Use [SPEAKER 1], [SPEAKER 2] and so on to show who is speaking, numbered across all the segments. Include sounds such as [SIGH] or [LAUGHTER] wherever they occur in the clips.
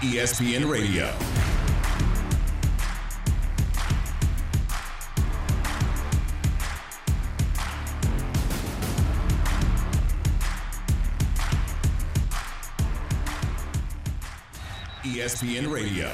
[SPEAKER 1] ESPN Radio. ESPN Radio.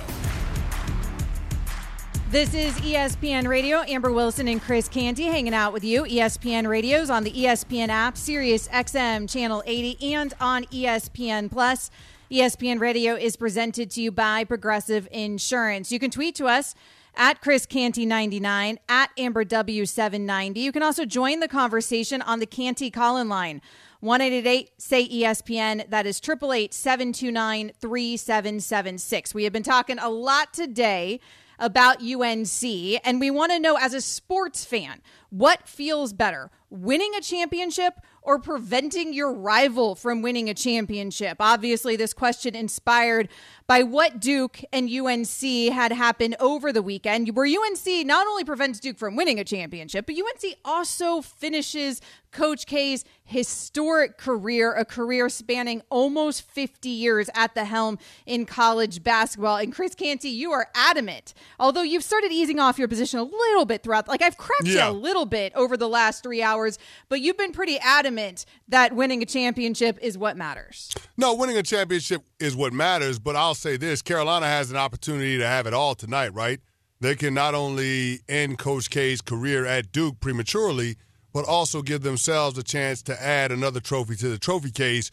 [SPEAKER 2] This is ESPN Radio. Amber Wilson and Chris Canty hanging out with you. ESPN Radio's on the ESPN app, Sirius XM Channel 80, and on ESPN Plus. ESPN Radio is presented to you by Progressive Insurance. You can tweet to us at Chris Canty99, at Amber W790. You can also join the conversation on the Canty call-in line. 188 say ESPN. That is 888 729 3776. We have been talking a lot today about UNC, and we want to know as a sports fan, what feels better, winning a championship or preventing your rival from winning a championship? Obviously, this question inspired by what Duke and UNC had happened over the weekend, where UNC not only prevents Duke from winning a championship, but UNC also finishes Coach K's historic career, a career spanning almost 50 years at the helm in college basketball. And Chris Canty, you are adamant, although you've started easing off your position a little bit throughout, like I've cracked yeah. you a little bit over the last three hours, but you've been pretty adamant that winning a championship is what matters.
[SPEAKER 3] No, winning a championship is what matters, but I'll say this Carolina has an opportunity to have it all tonight, right? They can not only end Coach K's career at Duke prematurely, but also give themselves a chance to add another trophy to the trophy case,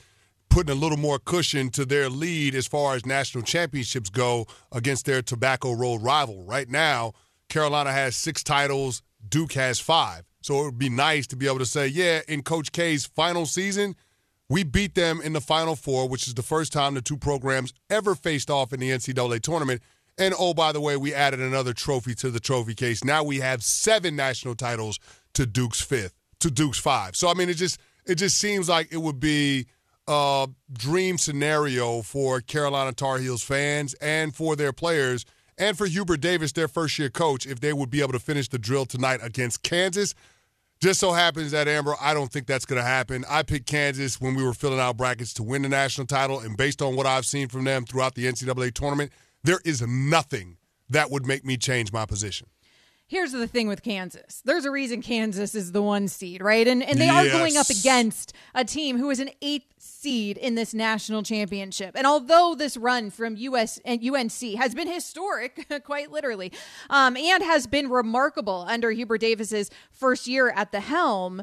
[SPEAKER 3] putting a little more cushion to their lead as far as national championships go against their Tobacco Road rival. Right now, Carolina has six titles, Duke has five. So it would be nice to be able to say, yeah, in Coach K's final season, we beat them in the Final Four, which is the first time the two programs ever faced off in the NCAA tournament. And oh, by the way, we added another trophy to the trophy case. Now we have seven national titles to Duke's fifth, to Duke's five. So I mean, it just it just seems like it would be a dream scenario for Carolina Tar Heels fans and for their players and for Hubert Davis, their first year coach, if they would be able to finish the drill tonight against Kansas. Just so happens that Amber, I don't think that's going to happen. I picked Kansas when we were filling out brackets to win the national title, and based on what I've seen from them throughout the NCAA tournament, there is nothing that would make me change my position
[SPEAKER 2] here's the thing with Kansas. There's a reason Kansas is the one seed, right? And and they yes. are going up against a team who is an eighth seed in this national championship. And although this run from US and UNC has been historic, [LAUGHS] quite literally, um, and has been remarkable under Hubert Davis's first year at the helm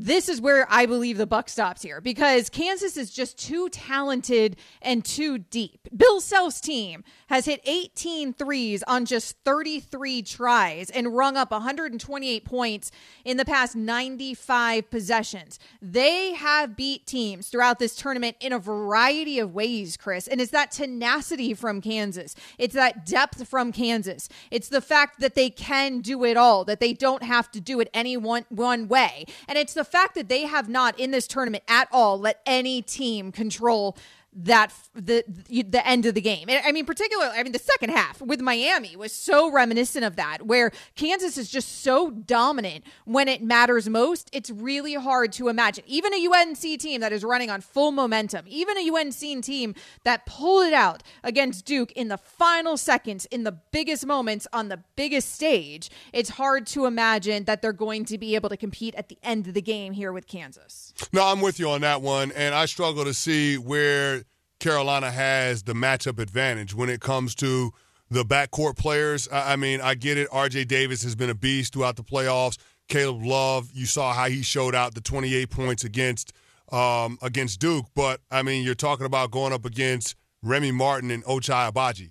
[SPEAKER 2] this is where I believe the buck stops here because Kansas is just too talented and too deep. Bill Self's team has hit 18 threes on just 33 tries and rung up 128 points in the past 95 possessions. They have beat teams throughout this tournament in a variety of ways, Chris, and it's that tenacity from Kansas. It's that depth from Kansas. It's the fact that they can do it all, that they don't have to do it any one, one way. And it's the fact that they have not in this tournament at all let any team control that the the end of the game. I mean, particularly, I mean, the second half with Miami was so reminiscent of that, where Kansas is just so dominant when it matters most. It's really hard to imagine. Even a UNC team that is running on full momentum, even a UNC team that pulled it out against Duke in the final seconds, in the biggest moments on the biggest stage, it's hard to imagine that they're going to be able to compete at the end of the game here with Kansas.
[SPEAKER 3] No, I'm with you on that one, and I struggle to see where Carolina has the matchup advantage when it comes to the backcourt players. I mean, I get it. RJ Davis has been a beast throughout the playoffs. Caleb Love, you saw how he showed out the 28 points against um, against Duke. But I mean, you're talking about going up against Remy Martin and Ochai Agbaji.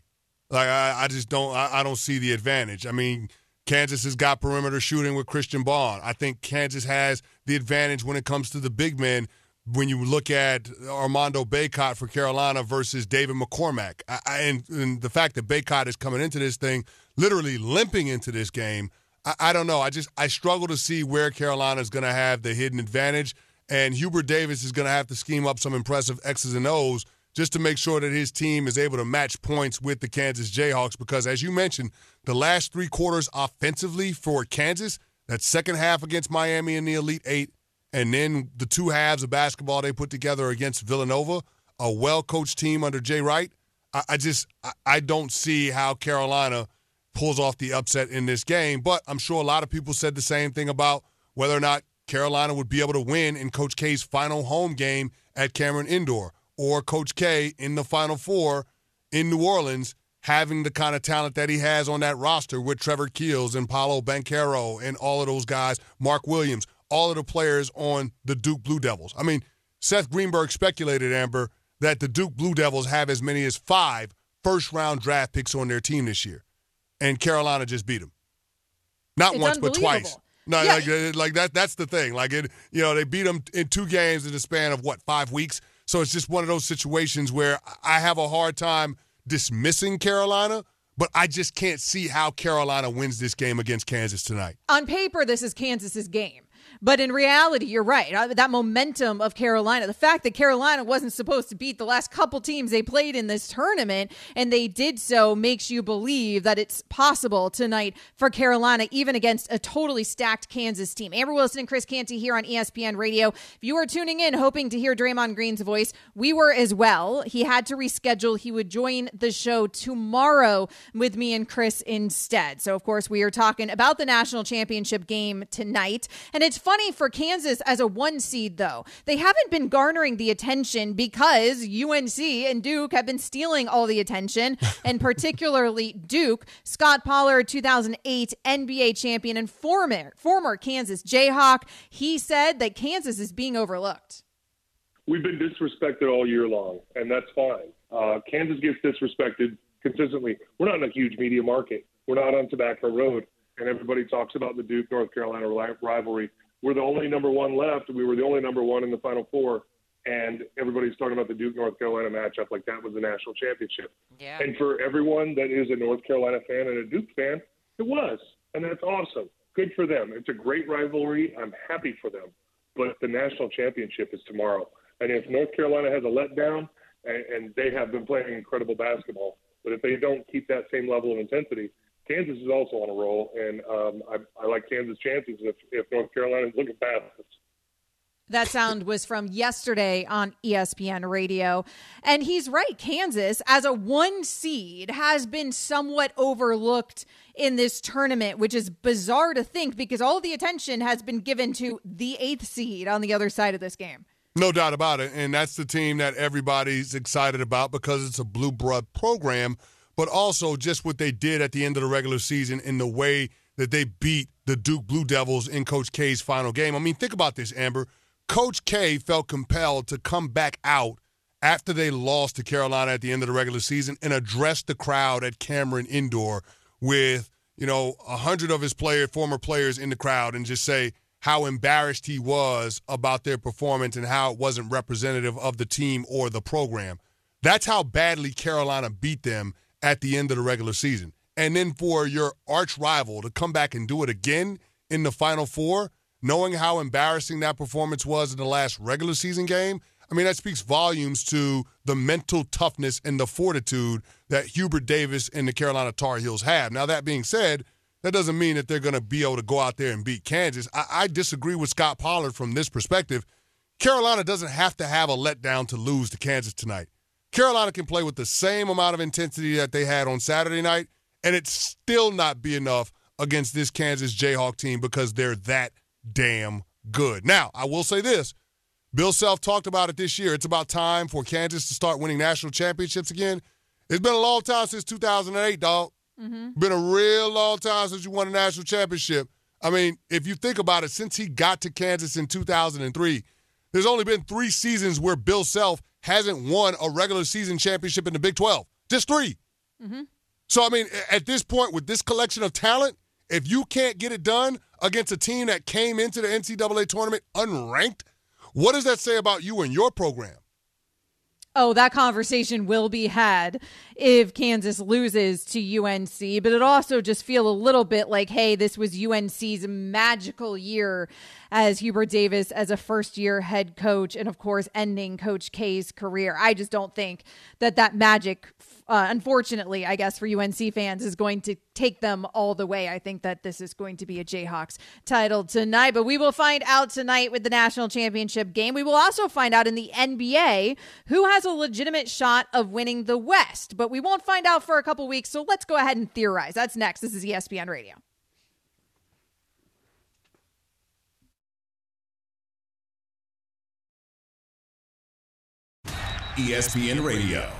[SPEAKER 3] Like I, I just don't I, I don't see the advantage. I mean, Kansas has got perimeter shooting with Christian Braun. I think Kansas has the advantage when it comes to the big men when you look at Armando Bacot for Carolina versus David McCormack, I, I, and, and, the fact that Bacot is coming into this thing, literally limping into this game, I, I don't know. I just I struggle to see where Carolina is going to have the hidden advantage, and Hubert Davis is going to have to scheme up some impressive X's and O's just to make sure that his team is able to match points with the Kansas Jayhawks. Because as you mentioned, the last three quarters offensively for Kansas, that second half against Miami in the Elite Eight and then the two halves of basketball they put together against Villanova, a well coached team under Jay Wright. I, I just I, I don't see how Carolina pulls off the upset in this game. But I'm sure a lot of people said the same thing about whether or not Carolina would be able to win in Coach K's final home game at Cameron Indoor or Coach K in the Final Four in New Orleans having the kind of talent that he has on that roster with Trevor Keels and Paolo Banchero and all of those guys, Mark Williams, all of the players on the Duke Blue Devils. I mean, Seth Greenberg speculated, Amber, that the Duke Blue Devils have as many as five first round draft picks on their team this year. And Carolina just beat them. Not
[SPEAKER 2] It's
[SPEAKER 3] once, but twice. No,
[SPEAKER 2] Yeah.
[SPEAKER 3] like, uh, like that. That's the thing. Like it, you know, they beat them in two games in the span of what five weeks. So it's just one of those situations where I have a hard time dismissing Carolina, but I just can't see how Carolina wins this game against Kansas tonight.
[SPEAKER 2] on paper, this is Kansas's game. But in reality, you're right. Uh, That momentum of Carolina, the fact that Carolina wasn't supposed to beat the last couple teams they played in this tournament, and they did so, makes you believe that it's possible tonight for Carolina, even against a totally stacked Kansas team. Amber Wilson and Chris Canty here on ESPN Radio. If you are tuning in, hoping to hear Draymond Green's voice, we were as well. He had to reschedule. He would join the show tomorrow with me and Chris instead. So, of course, we are talking about the national championship game tonight. And it's funny for Kansas as a one seed, though. They haven't been garnering the attention because UNC and Duke have been stealing all the attention, [LAUGHS] and particularly Duke. Scott Pollard, 2008 NBA champion and former, former Kansas Jayhawk, he said that Kansas is being overlooked.
[SPEAKER 4] we've been disrespected all year long, and that's fine. Uh, Kansas gets disrespected consistently. We're not in a huge media market. We're not on Tobacco Road, and everybody talks about the Duke North Carolina rivalry. We're the only number one left. We were the only number one in the Final Four, and everybody's talking about the Duke North Carolina matchup like that was the national championship.
[SPEAKER 2] Yeah.
[SPEAKER 4] And for everyone that is a North Carolina fan and a Duke fan, it was, and that's awesome. Good for them. It's a great rivalry. I'm happy for them. But the national championship is tomorrow. And if North Carolina has a letdown, and, and they have been playing incredible basketball, but if they don't keep that same level of intensity, Kansas is also on a roll, and um, I, I like Kansas' chances if, if North Carolina is looking past us.
[SPEAKER 2] That sound was from yesterday on ESPN radio. And he's right. Kansas, as a one seed, has been somewhat overlooked in this tournament, which is bizarre to think because all the attention has been given to the eighth seed on the other side of this game.
[SPEAKER 3] No doubt about it. And that's the team that everybody's excited about because it's a blue blood program, but also just what they did at the end of the regular season in the way that they beat the Duke Blue Devils in Coach K's final game. I mean, think about this, Amber. Coach K felt compelled to come back out after they lost to Carolina at the end of the regular season and address the crowd at Cameron Indoor with, you know, a hundred of his player, former players in the crowd and just say how embarrassed he was about their performance and how it wasn't representative of the team or the program. That's how badly Carolina beat them at the end of the regular season. And then for your arch rival to come back and do it again in the Final Four, knowing how embarrassing that performance was in the last regular season game, I mean, that speaks volumes to the mental toughness and the fortitude that Hubert Davis and the Carolina Tar Heels have. Now, that being said, that doesn't mean that they're going to be able to go out there and beat Kansas. I, I disagree with Scott Pollard from this perspective. Carolina doesn't have to have a letdown to lose to Kansas tonight. Carolina can play with the same amount of intensity that they had on Saturday night, and it's still not be enough against this Kansas Jayhawk team because they're that damn good. Now, I will say this. Bill Self talked about it this year. It's about time for Kansas to start winning national championships again. It's been a long time since 2008, dog. Mm-hmm. Been a real long time since you won a national championship. I mean, if you think about it, since he got to Kansas in 2003, there's only been three seasons where Bill Self hasn't won a regular season championship in the Big 12. Just 3 mm-hmm. So, I mean, at this point, with this collection of talent, if you can't get it done against a team that came into the NCAA tournament unranked, what does that say about you and your program?
[SPEAKER 2] Oh, that conversation will be had if Kansas loses to UNC, but it also just feel a little bit like, hey, this was UNC's magical year as Hubert Davis as a first year head coach, and of course, ending Coach K's career. I just don't think that that magic uh, unfortunately, I guess for UNC fans, is going to take them all the way. I think that this is going to be a Jayhawks title tonight, but we will find out tonight with the national championship game. We will also find out in the NBA who has a legitimate shot of winning the West, but we won't find out for a couple weeks. So let's go ahead and theorize. That's next. This is ESPN Radio.
[SPEAKER 1] ESPN Radio.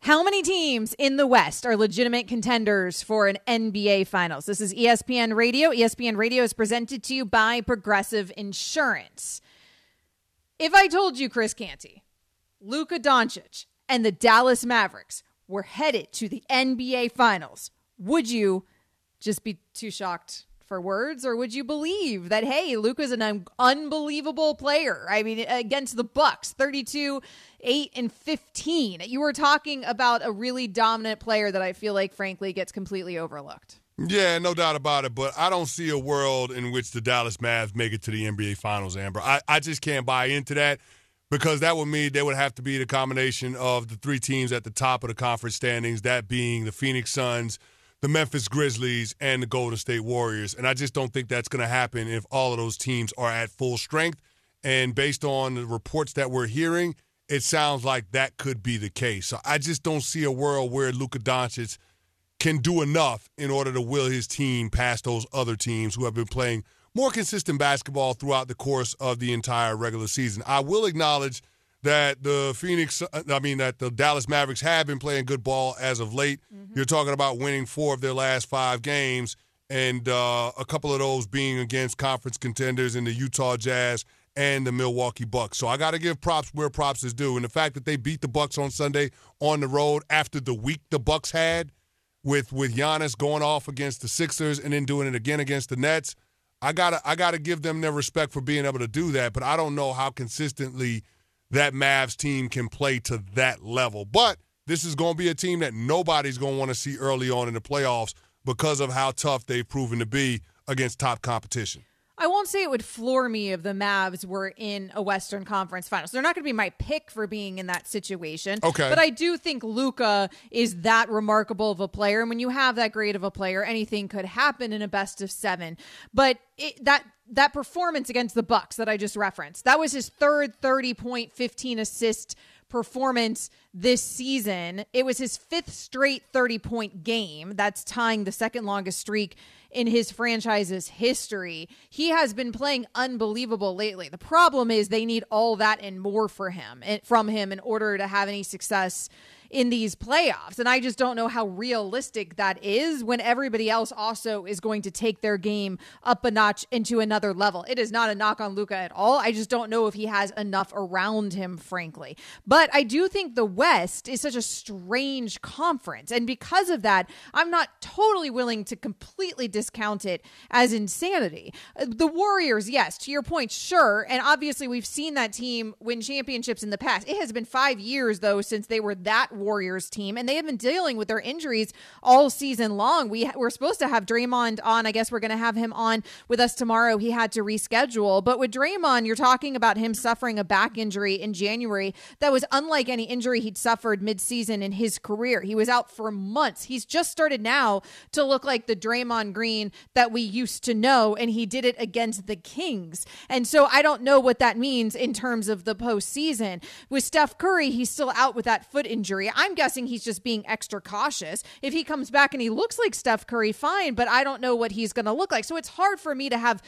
[SPEAKER 2] How many teams in the West are legitimate contenders for an NBA Finals? This is ESPN Radio. ESPN Radio is presented to you by Progressive Insurance. If I told you, Chris Canty, Luka Doncic, and the Dallas Mavericks were headed to the NBA Finals, would you just be too shocked for words, or would you believe that hey, Luka's an un- unbelievable player? I mean, against the Bucks, thirty-two, eight, and fifteen. You were talking about a really dominant player that I feel like, frankly, gets completely overlooked.
[SPEAKER 3] Yeah, no doubt about it. But I don't see a world in which the Dallas Mavs make it to the NBA Finals, Amber. I, I just can't buy into that because that would mean they would have to be the combination of the three teams at the top of the conference standings, that being the Phoenix Suns the Memphis Grizzlies and the Golden State Warriors. And I just don't think that's going to happen if all of those teams are at full strength. And based on the reports that we're hearing, it sounds like that could be the case. So I just don't see a world where Luka Doncic can do enough in order to will his team past those other teams who have been playing more consistent basketball throughout the course of the entire regular season. I will acknowledge – that the Phoenix, I mean, that the Dallas Mavericks have been playing good ball as of late. Mm-hmm. You're talking about winning four of their last five games, and uh, a couple of those being against conference contenders in the Utah Jazz and the Milwaukee Bucks. So I got to give props where props is due, and the fact that they beat the Bucks on Sunday on the road after the week the Bucks had with with Giannis going off against the Sixers and then doing it again against the Nets. I gotta I gotta give them their respect for being able to do that, but I don't know how consistently that Mavs team can play to that level. But this is going to be a team that nobody's going to want to see early on in the playoffs because of how tough they've proven to be against top competition.
[SPEAKER 2] I won't say it would floor me if the Mavs were in a Western Conference Finals. They're not going to be my pick for being in that situation.
[SPEAKER 3] Okay.
[SPEAKER 2] But I do think Luka is that remarkable of a player. And when you have that great of a player, anything could happen in a best of seven. But it, that that performance against the Bucks that I just referenced, that was his third 30 point, 15 assist performance this season. It was his fifth straight 30 point game. That's tying the second longest streak in his franchise's history. He has been playing unbelievable lately. The problem is they need all that and more for him eh, from him in order to have any success in these playoffs. And I just don't know how realistic that is when everybody else also is going to take their game up a notch into another level. It is not a knock on Luka at all. I just don't know if he has enough around him, frankly. But I do think the West is such a strange conference. And because of that, I'm not totally willing to completely discount it as insanity. The Warriors, yes, to your point, sure. And obviously, we've seen that team win championships in the past. It has been five years, though, since they were that Warriors team, and they have been dealing with their injuries all season long. We we're supposed to have Draymond on. I guess we're going to have him on with us tomorrow. He had to reschedule, but with Draymond, you're talking about him suffering a back injury in January that was unlike any injury he'd suffered midseason in his career. He was out for months. He's just started now to look like the Draymond Green that we used to know, and he did it against the Kings. And so I don't know what that means in terms of the postseason. With Steph Curry, he's still out with that foot injury. I'm guessing he's just being extra cautious. If he comes back and he looks like Steph Curry, fine, but I don't know what he's going to look like. So it's hard for me to have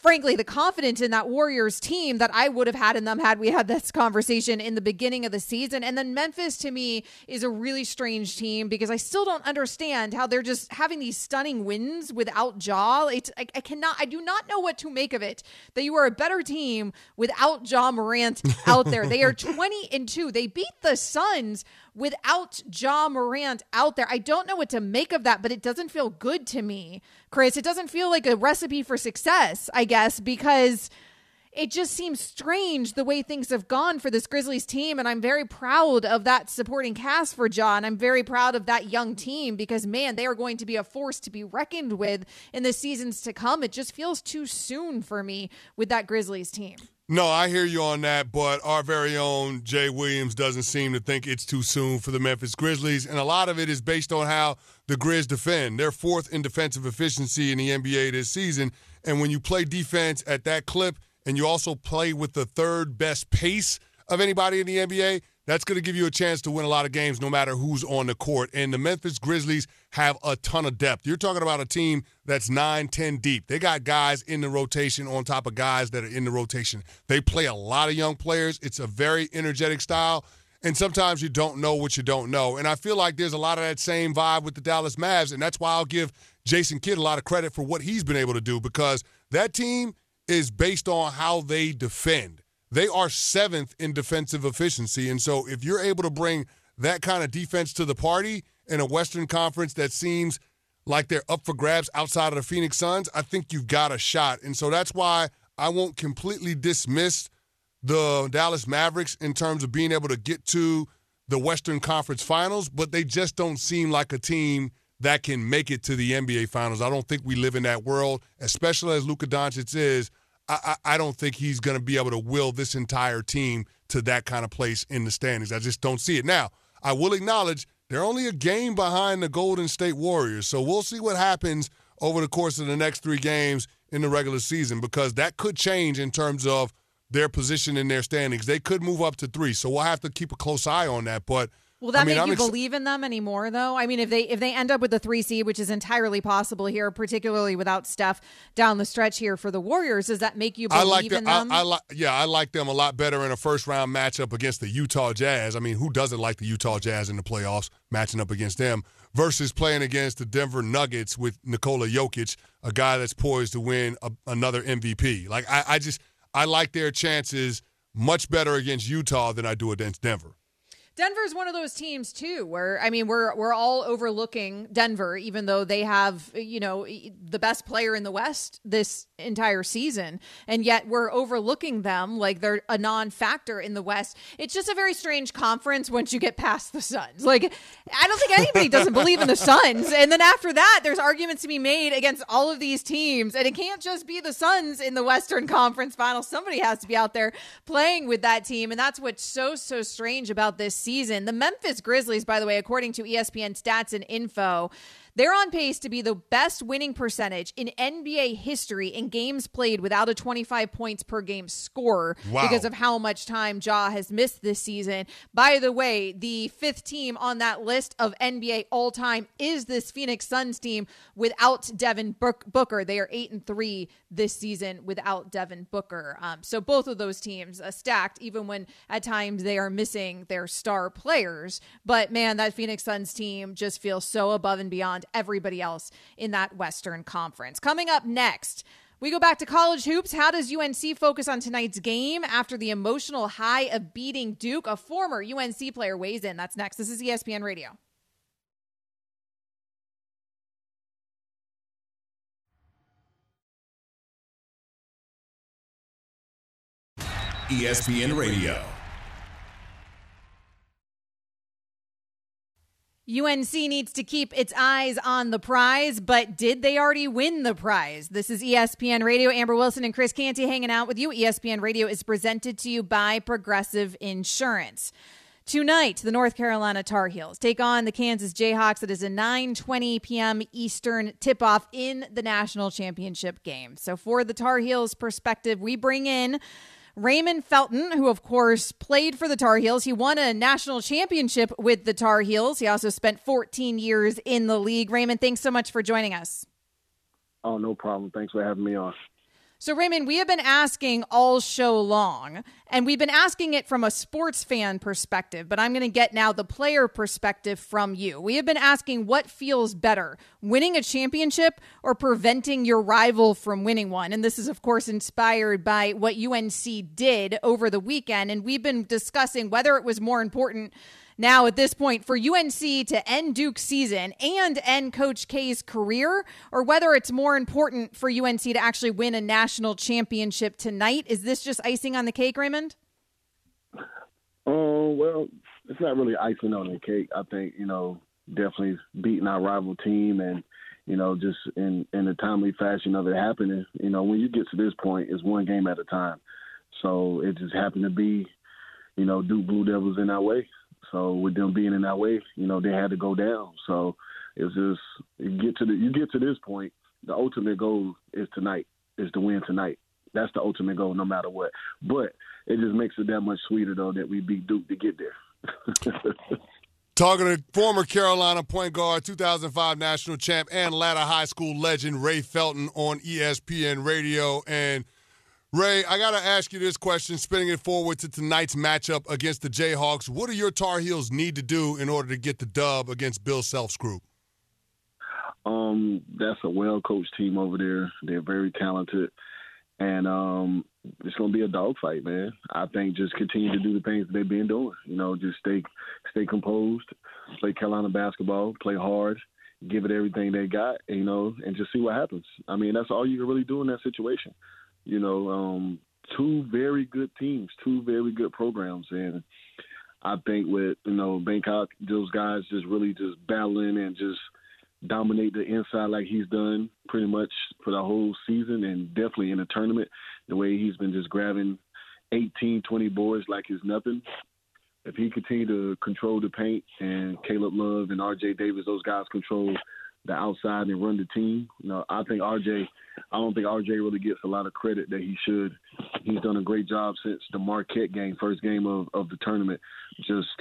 [SPEAKER 2] frankly the confidence in that Warriors team that I would have had in them had we had this conversation in the beginning of the season. And then Memphis to me is a really strange team because I still don't understand how they're just having these stunning wins without Ja. It's I, I cannot I do not know what to make of it. That you are a better team without Ja Morant out there. they are [LAUGHS] 20 and 2. They beat the Suns without Ja Morant out there. I don't know what to make of that, but it doesn't feel good to me, Chris. It doesn't feel like a recipe for success, I guess, because it just seems strange the way things have gone for this Grizzlies team. And I'm very proud of that supporting cast for Ja. I'm very proud of that young team because, man, they are going to be a force to be reckoned with in the seasons to come. It just feels too soon for me with that Grizzlies team.
[SPEAKER 3] No, I hear you on that, but our very own Jay Williams doesn't seem to think it's too soon for the Memphis Grizzlies, and a lot of it is based on how the Grizz defend. They're fourth in defensive efficiency in the NBA this season, and when you play defense at that clip, and you also play with the third best pace of anybody in the NBA, that's going to give you a chance to win a lot of games no matter who's on the court. And the Memphis Grizzlies have a ton of depth. You're talking about a team that's 9, 10 deep. They got guys in the rotation on top of guys that are in the rotation. They play a lot of young players. It's a very energetic style. And sometimes you don't know what you don't know. And I feel like there's a lot of that same vibe with the Dallas Mavs. And that's why I'll give Jason Kidd a lot of credit for what he's been able to do because that team is based on how they defend. They are seventh in defensive efficiency. And so if you're able to bring that kind of defense to the party in a Western Conference that seems like they're up for grabs outside of the Phoenix Suns, I think you've got a shot. And so that's why I won't completely dismiss the Dallas Mavericks in terms of being able to get to the Western Conference Finals, but they just don't seem like a team that can make it to the NBA Finals. I don't think we live in that world, especially as Luka Doncic is. I, I, don't think he's going to be able to will this entire team to that kind of place in the standings. I just don't see it. Now, I will acknowledge they're only a game behind the Golden State Warriors, so we'll see what happens over the course of the next three games in the regular season because that could change in terms of their position in their standings. They could move up to three, so we'll have to keep a close eye on that. But
[SPEAKER 2] Will that
[SPEAKER 3] I mean,
[SPEAKER 2] make
[SPEAKER 3] I'm
[SPEAKER 2] you
[SPEAKER 3] ex-
[SPEAKER 2] believe in them anymore, though? I mean, if they if they end up with the three seed, which is entirely possible here, particularly without Steph down the stretch here for the Warriors, does that make you believe
[SPEAKER 3] I like
[SPEAKER 2] in them?
[SPEAKER 3] I, I like, yeah, I like them a lot better in a first round matchup against the Utah Jazz. I mean, who doesn't like the Utah Jazz in the playoffs, matching up against them versus playing against the Denver Nuggets with Nikola Jokic, a guy that's poised to win a, another MVP. Like, I, I just I like their chances much better against Utah than I do against Denver.
[SPEAKER 2] Denver's one of those teams too, where I mean, we're we're all overlooking Denver, even though they have you know the best player in the West this entire season, and yet we're overlooking them like they're a non-factor in the West. It's just a very strange conference once you get past the Suns. Like, I don't think anybody doesn't believe in the Suns, and then after that, there's arguments to be made against all of these teams, and it can't just be the Suns in the Western Conference Finals. Somebody has to be out there playing with that team, and that's what's so so strange about this season. The Memphis Grizzlies, by the way, according to ESPN stats and info, they're on pace to be the best winning percentage in NBA history in games played without a 25 points per game score
[SPEAKER 3] Wow.
[SPEAKER 2] because of how much time Ja has missed this season. By the way, the fifth team on that list of NBA all time is this Phoenix Suns team without Devin Booker. They are 8 and 3 this season without Devin Booker. Um, so both of those teams uh, stacked, even when at times they are missing their star players. But man, that Phoenix Suns team just feels so above and beyond everybody else in that Western Conference. Coming up next. We go back to college hoops. How does UNC focus on tonight's game after the emotional high of beating Duke? A former UNC player weighs in. That's next. This is ESPN Radio.
[SPEAKER 1] ESPN Radio.
[SPEAKER 2] UNC needs to keep its eyes on the prize, but did they already win the prize? This is ESPN Radio. Amber Wilson and Chris Canty hanging out with you. ESPN Radio is presented to you by Progressive Insurance. Tonight, the North Carolina Tar Heels take on the Kansas Jayhawks. It is a 9:20 p.m. Eastern tip-off in the national championship game. So, for the Tar Heels' perspective, we bring in Raymond Felton, who of course played for the Tar Heels. He won a national championship with the Tar Heels. He also spent 14 years in the league. Raymond, thanks so much for joining us.
[SPEAKER 5] Oh, no problem. Thanks for having me on.
[SPEAKER 2] So, Raymond, we have been asking all show long, and we've been asking it from a sports fan perspective, but I'm going to get now the player perspective from you. We have been asking what feels better, winning a championship or preventing your rival from winning one. And this is, of course, inspired by what UNC did over the weekend. And we've been discussing whether it was more important now at this point for UNC to end Duke's season and end Coach K's career, or whether it's more important for UNC to actually win a national championship tonight. Is this just icing on the cake, Raymond?
[SPEAKER 5] Oh, well, it's not really icing on the cake. I think, you know, definitely beating our rival team and, you know, just in, in a timely fashion of it happening. You know, when you get to this point, it's one game at a time. So it just happened to be, you know, Duke Blue Devils in our way. So with them being in our way, you know, they had to go down. So it's just you get to the you get to this point, the ultimate goal is tonight, is to win tonight. That's the ultimate goal, no matter what. But it just makes it that much sweeter though that we beat Duke to get there. [LAUGHS]
[SPEAKER 3] Talking to former Carolina point guard, 2005 national champ, and Latta High School legend Ray Felton on ESPN Radio. And Ray, I got to ask you this question, spinning it forward to tonight's matchup against the Jayhawks. What do your Tar Heels need to do in order to get the dub against Bill Self's group?
[SPEAKER 5] Um, that's a well coached team over there. They're very talented. And um, it's gonna be a dogfight, man. I think just continue to do the things they've been doing. You know, just stay stay composed, play Carolina basketball, play hard, give it everything they got, you know, and just see what happens. I mean, that's all you can really do in that situation. You know, um, two very good teams, two very good programs, and I think with you know Bacot, those guys just really just battling and just dominate the inside like he's done pretty much for the whole season and definitely in the tournament. The way he's been just grabbing 18, 20 boards like it's nothing. If he continue to control the paint and Caleb Love and RJ Davis, those guys control the outside and run the team. You know, I think RJ, I don't think RJ really gets a lot of credit that he should. He's done a great job since the Marquette game, first game of, of the tournament, just –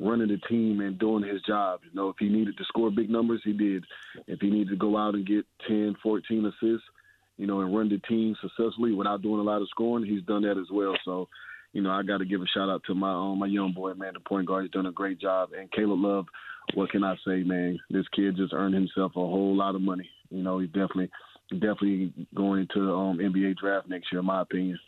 [SPEAKER 5] running the team and doing his job. You know, if he needed to score big numbers, he did. If he needed to go out and get 10, 14 assists, you know, and run the team successfully without doing a lot of scoring, he's done that as well. So, you know, I got to give a shout out to my um, my young boy, man, the point guard. He's done a great job. And Caleb Love, what can I say, man? This kid just earned himself a whole lot of money. You know, he's definitely definitely going the um, NBA draft next year, in my opinion.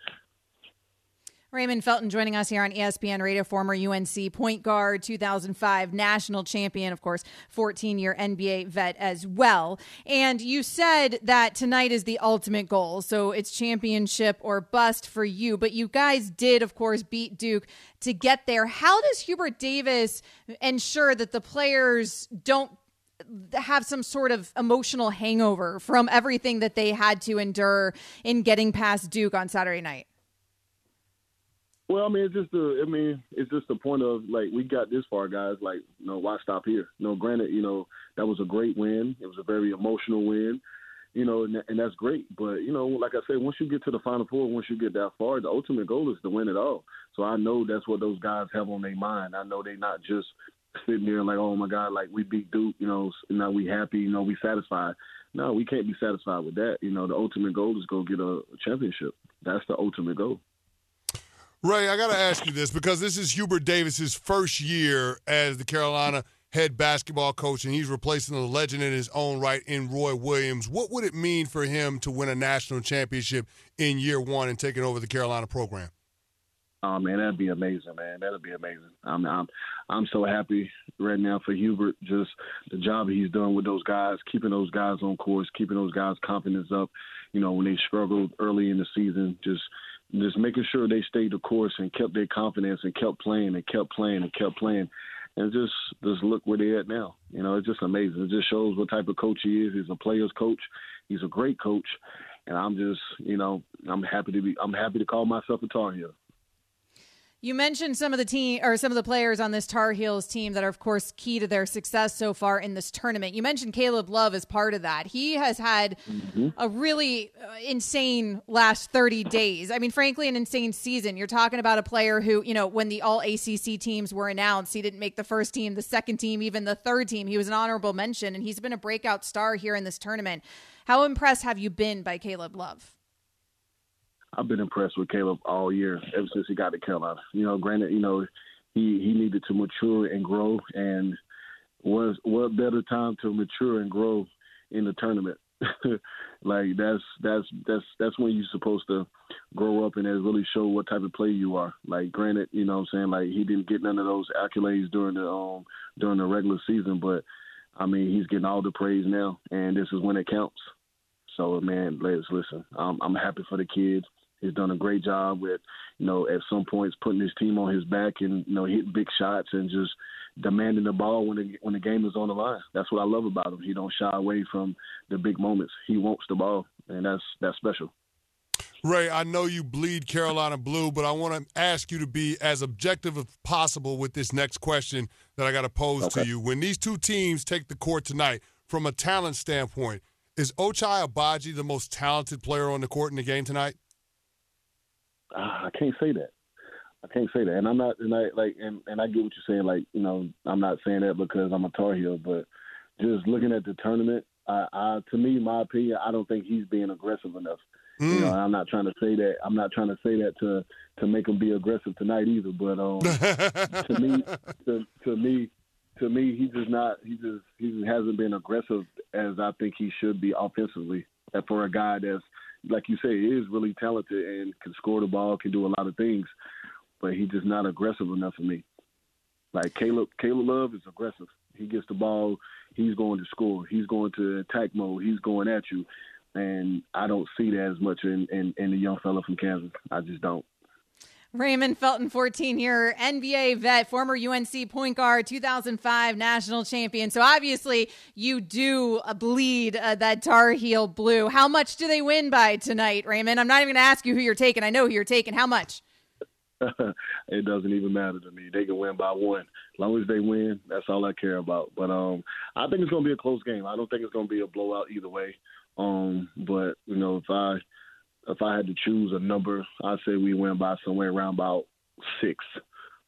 [SPEAKER 2] Raymond Felton joining us here on ESPN Radio, former UNC point guard, 2005 national champion, of course, 14 year NBA vet as well. And you said that tonight is the ultimate goal. So it's championship or bust for you. But you guys did, of course, beat Duke to get there. How does Hubert Davis ensure that the players don't have some sort of emotional hangover from everything that they had to endure in getting past Duke on Saturday night?
[SPEAKER 5] Well, I mean, it's just the, I mean, it's just the point of like we got this far, guys. Like, you know, why stop here? You know, granted, you know that was a great win. It was a very emotional win, you know, and, and that's great. But you know, like I said, once you get to the final four, once you get that far, the ultimate goal is to win it all. So I know that's what those guys have on their mind. I know they're not just sitting there like, oh my God, like we beat Duke, you know, now we happy, you know, we satisfied. No, we can't be satisfied with that. You know, the ultimate goal is go get a championship. That's the ultimate goal.
[SPEAKER 3] Ray, I got to ask you this because this is Hubert Davis's first year as the Carolina head basketball coach, and he's replacing a legend in his own right in Roy Williams. What would it mean for him to win a national championship in year one and taking over the Carolina program?
[SPEAKER 5] Oh man, that'd be amazing, man. That'd be amazing. I'm I'm I'm so happy right now for Hubert. Just the job he's done with those guys, keeping those guys on course, keeping those guys' confidence up. You know, when they struggled early in the season, just just making sure they stayed the course and kept their confidence and kept playing and kept playing and kept playing. And just just look where they're at now. You know, it's just amazing. It just shows what type of coach he is. He's a player's coach. He's a great coach. And I'm just, you know, I'm happy to be I'm happy to call myself a Tar Heel.
[SPEAKER 2] You mentioned some of the team or some of the players on this Tar Heels team that are, of course, key to their success so far in this tournament. You mentioned Caleb Love as part of that. He has had mm-hmm. a really uh, insane last 30 days. I mean, frankly, an insane season. You're talking about a player who, you know, when the all ACC teams were announced, he didn't make the first team, the second team, even the third team. He was an honorable mention, and he's been a breakout star here in this tournament. How impressed have you been by Caleb Love?
[SPEAKER 5] I've been impressed with Caleb all year, ever since he got to Carolina. You know, granted, you know, he he needed to mature and grow, and was what better time to mature and grow in the tournament? [LAUGHS] like that's that's that's that's when you're supposed to grow up and really show what type of player you are. Like granted, you know what I'm saying, like he didn't get none of those accolades during the um during the regular season, but I mean he's getting all the praise now and this is when it counts. So man, let's listen. I'm I'm happy for the kids. He's done a great job with, you know, at some points putting his team on his back and you know hitting big shots and just demanding the ball when the when the game is on the line. That's what I love about him. He don't shy away from the big moments. He wants the ball, and that's that's special.
[SPEAKER 3] Ray, I know you bleed Carolina blue, but I want to ask you to be as objective as possible with this next question that I got to pose okay. to you. When these two teams take the court tonight, from a talent standpoint, is Ochai Agbaji the most talented player on the court in the game tonight?
[SPEAKER 5] Uh, I can't say that. I can't say that, and I'm not, and I like, and, and I get what you're saying. Like, you know, I'm not saying that because I'm a Tar Heel, but just looking at the tournament, I, I, to me, my opinion, I don't think he's being aggressive enough. Mm. You know, I'm not trying to say that. I'm not trying to say that to to make him be aggressive tonight either. But um, [LAUGHS] to me, to, to me, to me, he just not. He just he just hasn't been aggressive as I think he should be offensively. And for a guy that's like you say, is really talented and can score the ball, can do a lot of things, but he's just not aggressive enough for me. Like Caleb, Caleb Love is aggressive. He gets the ball, he's going to score. He's going to attack mode. He's going at you, and I don't see that as much in in, in the young fella from Kansas. I just don't.
[SPEAKER 2] Raymond Felton, 14 year NBA vet, former UNC point guard, 2005 national champion. So obviously, you do uh, bleed uh, that Tar Heel blue. How much do they win by tonight, Raymond? I'm not even going to ask you who you're taking. I know who you're taking. How much? [LAUGHS]
[SPEAKER 5] it doesn't even matter to me. They can win by one. As long as they win, that's all I care about. But um, I think it's going to be a close game. I don't think it's going to be a blowout either way. Um, but you know, if I if I had to choose a number, I'd say we win by somewhere around about six,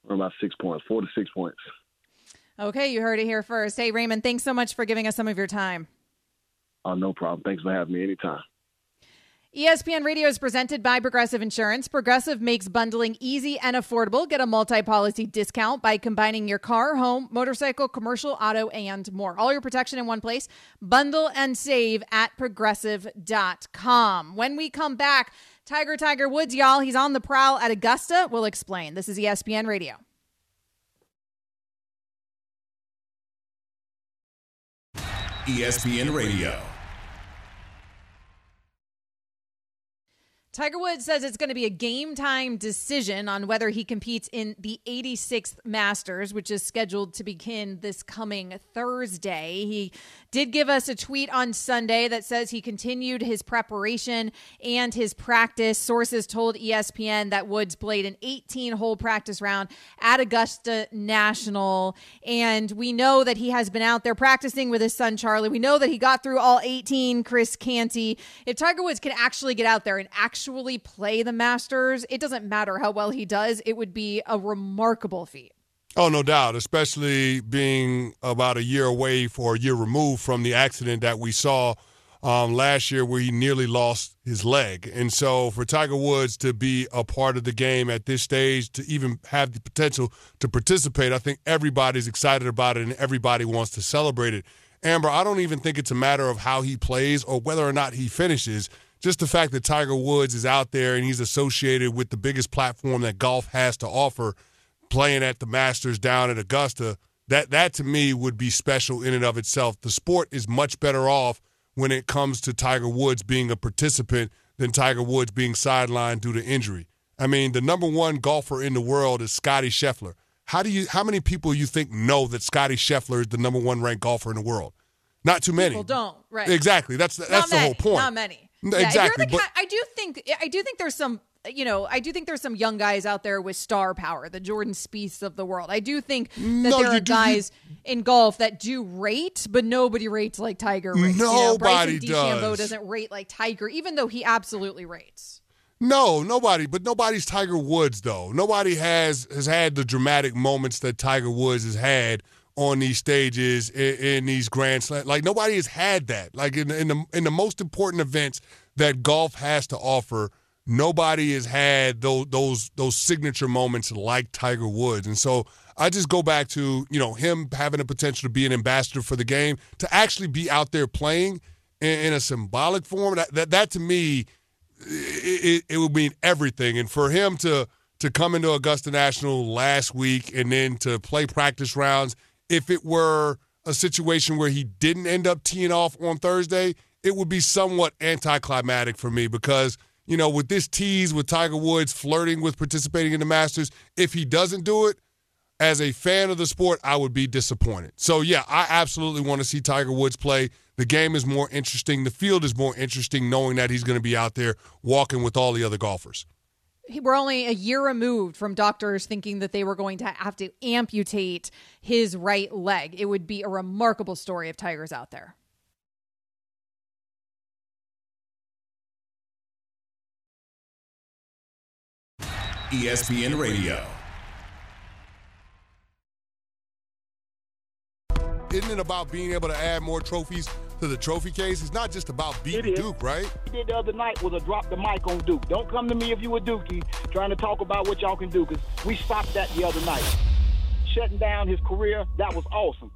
[SPEAKER 5] or about six points, four to six points.
[SPEAKER 2] Okay, you heard it here first. Hey, Raymond, thanks so much for giving us some of your time.
[SPEAKER 5] Oh, no problem. Thanks for having me anytime.
[SPEAKER 2] ESPN Radio is presented by Progressive Insurance. Progressive makes bundling easy and affordable. Get a multi policy discount by combining your car, home, motorcycle, commercial, auto, and more. All your protection in one place. Bundle and save at progressive.com. When we come back, Tiger Tiger Woods, y'all, he's on the prowl at Augusta. We'll explain. This is ESPN Radio.
[SPEAKER 1] ESPN Radio.
[SPEAKER 2] Tiger Woods says it's going to be a game time decision on whether he competes in the 86th Masters, which is scheduled to begin this coming Thursday. He did give us a tweet on Sunday that says he continued his preparation and his practice. Sources told ESPN that Woods played an 18 hole practice round at Augusta National. And we know that he has been out there practicing with his son, Charlie. We know that he got through all 18, Chris Canty. If Tiger Woods can actually get out there and actually actually play the Masters, it doesn't matter how well he does. It would be a remarkable feat.
[SPEAKER 3] Oh, no doubt, especially being about a year away or a year removed from the accident that we saw um, last year where he nearly lost his leg. And so for Tiger Woods to be a part of the game at this stage, to even have the potential to participate, I think everybody's excited about it and everybody wants to celebrate it. Amber, I don't even think it's a matter of how he plays or whether or not he finishes just the fact that Tiger Woods is out there and he's associated with the biggest platform that golf has to offer, playing at the Masters down at Augusta, that that to me would be special in and of itself. The sport is much better off when it comes to Tiger Woods being a participant than Tiger Woods being sidelined due to injury. I mean, the number one golfer in the world is Scottie Scheffler. How do you how many people you think know that Scottie Scheffler is the number one ranked golfer in the world? Not too many.
[SPEAKER 2] People don't, right?
[SPEAKER 3] Exactly. That's that's the whole point.
[SPEAKER 2] Not many. Yeah,
[SPEAKER 3] exactly.
[SPEAKER 2] But, I do think I do think there's some you know, I do think there's some young guys out there with star power, the Jordan Spieths of the world. I do think that no, there are do, guys you, in golf that do rate, but nobody rates like Tiger rates.
[SPEAKER 3] Nobody
[SPEAKER 2] you know,
[SPEAKER 3] does.
[SPEAKER 2] doesn't rate like Tiger, even though he absolutely rates.
[SPEAKER 3] No, nobody. But nobody's Tiger Woods though. Nobody has has had the dramatic moments that Tiger Woods has had on these stages in, in these grand slams. Like nobody has had that. Like in, in the in the most important events that golf has to offer, nobody has had those those those signature moments like Tiger Woods. And so I just go back to you know him having the potential to be an ambassador for the game, to actually be out there playing in, in a symbolic form. That that, that to me, it, it would mean everything. And for him to to come into Augusta National last week and then to play practice rounds if it were a situation where he didn't end up teeing off on Thursday, it would be somewhat anticlimactic for me because, you know, with this tease with Tiger Woods flirting with participating in the Masters, if he doesn't do it, as a fan of the sport, I would be disappointed. So, yeah, I absolutely want to see Tiger Woods play. The game is more interesting. The field is more interesting knowing that he's going to be out there walking with all the other golfers.
[SPEAKER 2] We're only a year removed from doctors thinking that they were going to have to amputate his right leg. It would be a remarkable story if Tiger's out there.
[SPEAKER 1] ESPN Radio.
[SPEAKER 3] Isn't it about being able to add more trophies to the trophy case? It's not just about beating Duke, right?
[SPEAKER 6] He did the other night was a drop the mic on Duke. Don't come to me if you a Dookie trying to talk about what y'all can do because we stopped that the other night. Shutting down his career, that was awesome.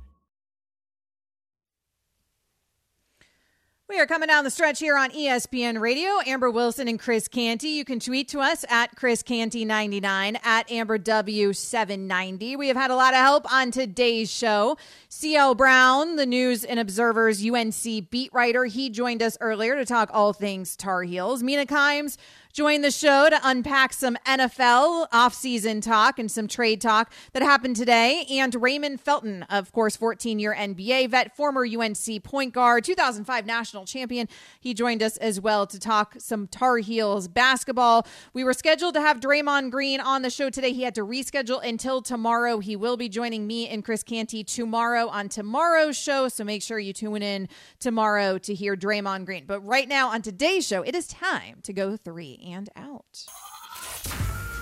[SPEAKER 2] We are coming down the stretch here on ESPN Radio. Amber Wilson and Chris Canty. You can tweet to us at Chris Canty99 at Amber W790. We have had a lot of help on today's show. CL Brown, the News and Observer's UNC beat writer, he joined us earlier to talk all things Tar Heels. Mina Kimes join the show to unpack some NFL offseason talk and some trade talk that happened today. And Raymond Felton, of course, 14 year NBA vet, former UNC point guard, 2005 national champion. He joined us as well to talk some Tar Heels basketball. We were scheduled to have Draymond Green on the show today. He had to reschedule until tomorrow. He will be joining me and Chris Canty tomorrow on tomorrow's show. So make sure you tune in tomorrow to hear Draymond Green. But right now on today's show, it is time to go three and out.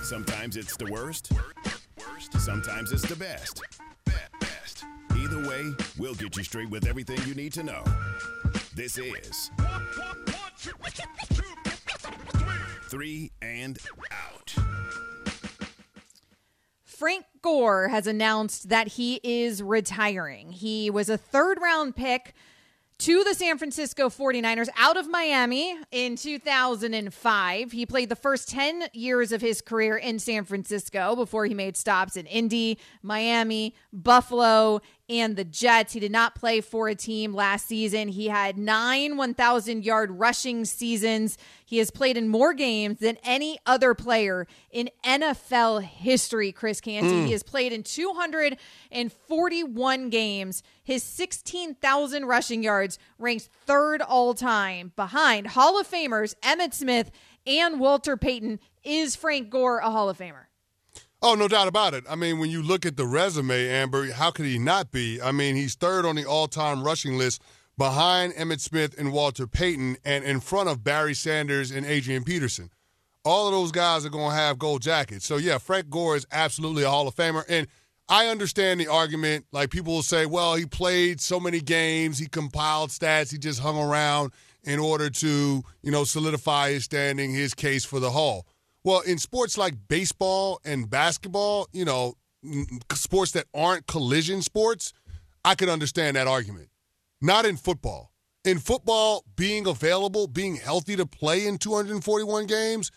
[SPEAKER 1] Sometimes it's the worst. Sometimes it's the best. Either way, we'll get you straight with everything you need to know. This is Three and Out.
[SPEAKER 2] Frank Gore has announced that he is retiring. He was a third round pick to the San Francisco 49ers out of Miami in 2005. He played the first 10 years of his career in San Francisco before he made stops in Indy, Miami, Buffalo, and the Jets. He did not play for a team last season. He had nine 1,000 yard rushing seasons. He has played in more games than any other player in NFL history, Chris Canty. Mm. He has played in 241 games. His 16,000 rushing yards ranks third all time behind Hall of Famers Emmitt Smith and Walter Payton. Is Frank Gore a Hall of Famer?
[SPEAKER 3] Oh, no doubt about it. I mean, when you look at the resume, Amber, how could he not be? I mean, he's third on the all time rushing list behind Emmitt Smith and Walter Payton and in front of Barry Sanders and Adrian Peterson. All of those guys are going to have gold jackets. So, yeah, Frank Gore is absolutely a Hall of Famer. And I understand the argument. Like, people will say, well, he played so many games, he compiled stats, he just hung around in order to, you know, solidify his standing, his case for the Hall. Well, in sports like baseball and basketball, you know, sports that aren't collision sports, I could understand that argument. Not in football. In football, being available, being healthy to play in 241 games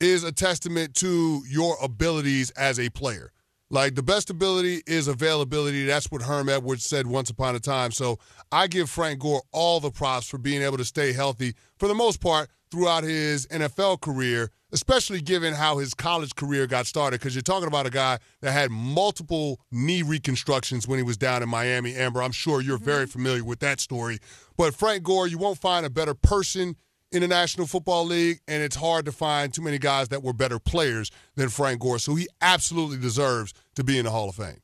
[SPEAKER 3] is a testament to your abilities as a player. Like the best ability is availability. That's what Herm Edwards said once upon a time. So I give Frank Gore all the props for being able to stay healthy for the most part throughout his NFL career especially given how his college career got started. Because you're talking about a guy that had multiple knee reconstructions when he was down in Miami. Amber, I'm sure you're very mm-hmm. familiar with that story. But Frank Gore, you won't find a better person in the National Football League, and it's hard to find too many guys that were better players than Frank Gore. So he absolutely deserves to be in the Hall of Fame.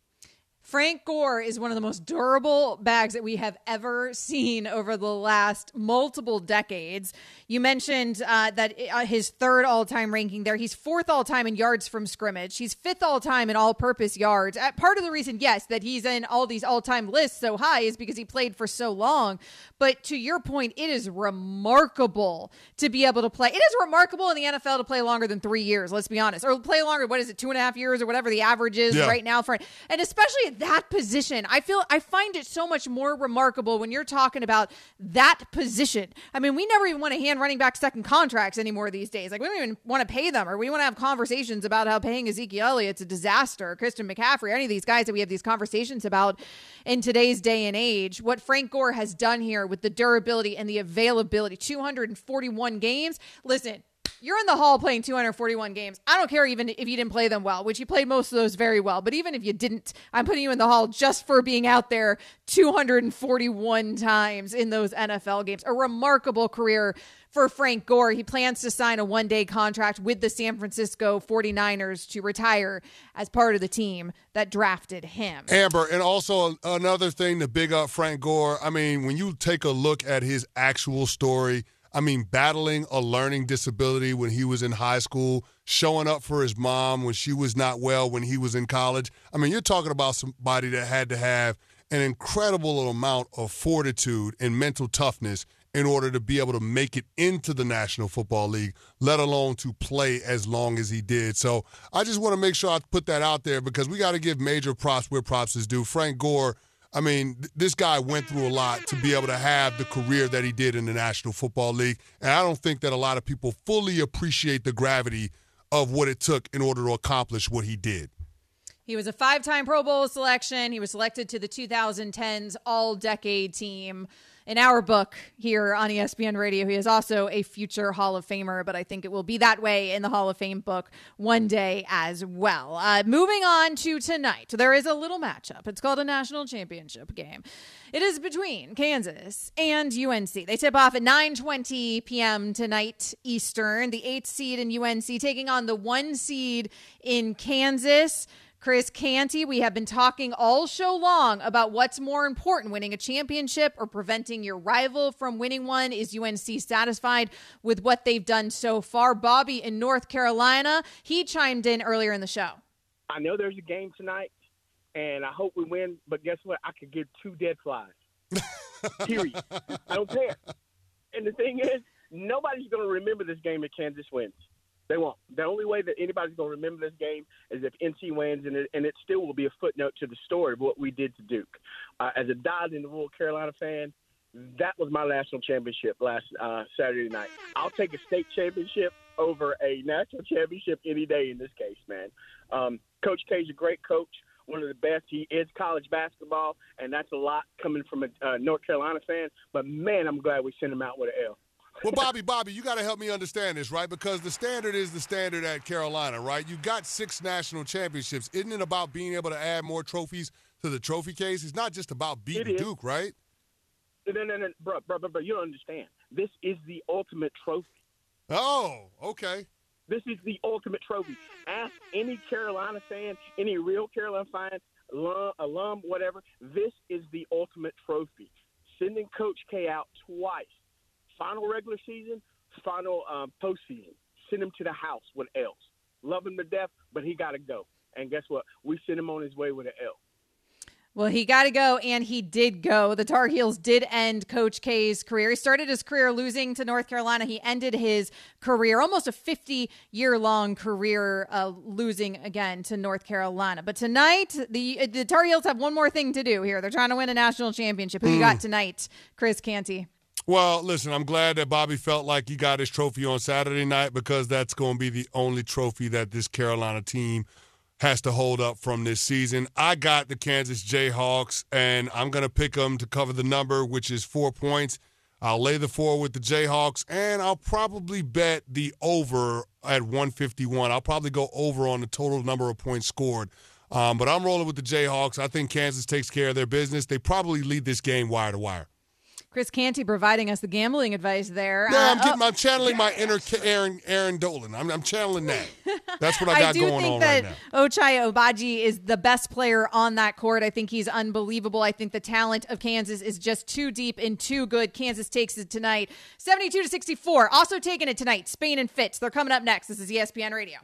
[SPEAKER 2] Frank Gore is one of the most durable bags that we have ever seen over the last multiple decades. You mentioned uh, that uh, his third all time ranking there. He's fourth all time in yards from scrimmage. He's fifth all time in all purpose yards. Uh, part of the reason, yes, that he's in all these all time lists so high is because he played for so long. But to your point, it is remarkable to be able to play. It is remarkable in the NFL to play longer than three years, let's be honest, or play longer, what is it, two and a half years or whatever the average is yeah. right now for, and especially at that position. I feel, I find it so much more remarkable when you're talking about that position. I mean, we never even want to hand running back second contracts anymore these days. Like we don't even want to pay them, or we want to have conversations about how paying Ezekiel Elliott's a disaster, Christian McCaffrey, any of these guys that we have these conversations about in today's day and age. What Frank Gore has done here with the durability and the availability, 241 games. Listen, you're in the hall playing 241 games. I don't care even if you didn't play them well, which you played most of those very well. But even if you didn't, I'm putting you in the hall just for being out there 241 times in those NFL games. A remarkable career for Frank Gore. He plans to sign a one day contract with the San Francisco 49ers to retire as part of the team that drafted him.
[SPEAKER 3] Amber, and also another thing to big up Frank Gore. I mean, when you take a look at his actual story, I mean, battling a learning disability when he was in high school, showing up for his mom when she was not well when he was in college. I mean, you're talking about somebody that had to have an incredible amount of fortitude and mental toughness in order to be able to make it into the National Football League, let alone to play as long as he did. So I just want to make sure I put that out there because we got to give major props where props is due. Frank Gore I mean, th- this guy went through a lot to be able to have the career that he did in the National Football League. And I don't think that a lot of people fully appreciate the gravity of what it took in order to accomplish what he did.
[SPEAKER 2] He was a five time Pro Bowl selection. He was selected to the 2010s All Decade team in our book here on ESPN Radio. He is also a future Hall of Famer, but I think it will be that way in the Hall of Fame book one day as well. Uh, moving on to tonight, there is a little matchup. It's called a national championship game. It is between Kansas and UNC. They tip off at 9:20 p.m. tonight Eastern. The eighth seed in UNC taking on the one seed in Kansas. Chris Canty, we have been talking all show long about what's more important, winning a championship or preventing your rival from winning one. Is UNC satisfied with what they've done so far? Bobby in North Carolina, he chimed in earlier in the show.
[SPEAKER 7] I know there's a game tonight, and I hope we win, but guess what? I could get two dead flies. [LAUGHS] Period. I don't care. And the thing is, nobody's going to remember this game if Kansas wins. They won't. The only way that anybody's going to remember this game is if NC wins, and it, and it still will be a footnote to the story of what we did to Duke. Uh, as a dyed-in-the-wool Carolina fan, that was my national championship last uh, Saturday night. I'll take a state championship over a national championship any day in this case, man. Um, coach K is a great coach, one of the best. He is college basketball, and that's a lot coming from a uh, North Carolina fan. But man, I'm glad we sent him out with an L.
[SPEAKER 3] Well, Bobby, Bobby, you got to help me understand this, right? Because the standard is the standard at Carolina, right? You got six national championships. Isn't it about being able to add more trophies to the trophy case? It's not just about beating Duke, right?
[SPEAKER 7] No, no, no, bro, bro, bro, bro, you don't understand. This is the ultimate trophy.
[SPEAKER 3] Oh, okay.
[SPEAKER 7] This is the ultimate trophy. Ask any Carolina fan, any real Carolina fan, alum, alum, whatever. This is the ultimate trophy. Sending Coach K out twice final regular season, final um, postseason. Send him to the house with L's. Love him to death, but he got to go. And guess what? We sent him on his way with an L.
[SPEAKER 2] Well, he got to go, and he did go. The Tar Heels did end Coach K's career. He started his career losing to North Carolina. He ended his career, almost a 50 year long career, uh, losing again to North Carolina. But tonight, the the Tar Heels have one more thing to do here. They're trying to win a national championship. Who mm. you got tonight, Chris Canty?
[SPEAKER 3] Well, listen, I'm glad that Bobby felt like he got his trophy on Saturday night because that's going to be the only trophy that this Carolina team has to hold up from this season. I got the Kansas Jayhawks, and I'm going to pick them to cover the number, which is four points. I'll lay the four with the Jayhawks, and I'll probably bet the over at 151. I'll probably go over on the total number of points scored. Um, but I'm rolling with the Jayhawks. I think Kansas takes care of their business. They probably lead this game wire to wire.
[SPEAKER 2] Chris Canty providing us the gambling advice there.
[SPEAKER 3] Uh, I'm, getting, oh. I'm channeling my inner Erin Erin Dolan. I'm, I'm channeling that. [LAUGHS] That's what I got
[SPEAKER 2] I do
[SPEAKER 3] going
[SPEAKER 2] think
[SPEAKER 3] on
[SPEAKER 2] that
[SPEAKER 3] right now.
[SPEAKER 2] Ochai Agbaji is the best player on that court. I think he's unbelievable. I think the talent of Kansas is just too deep and too good. Kansas takes it tonight, 72 to 64. Also taking it tonight, Spain and Fitz. They're coming up next. This is ESPN Radio.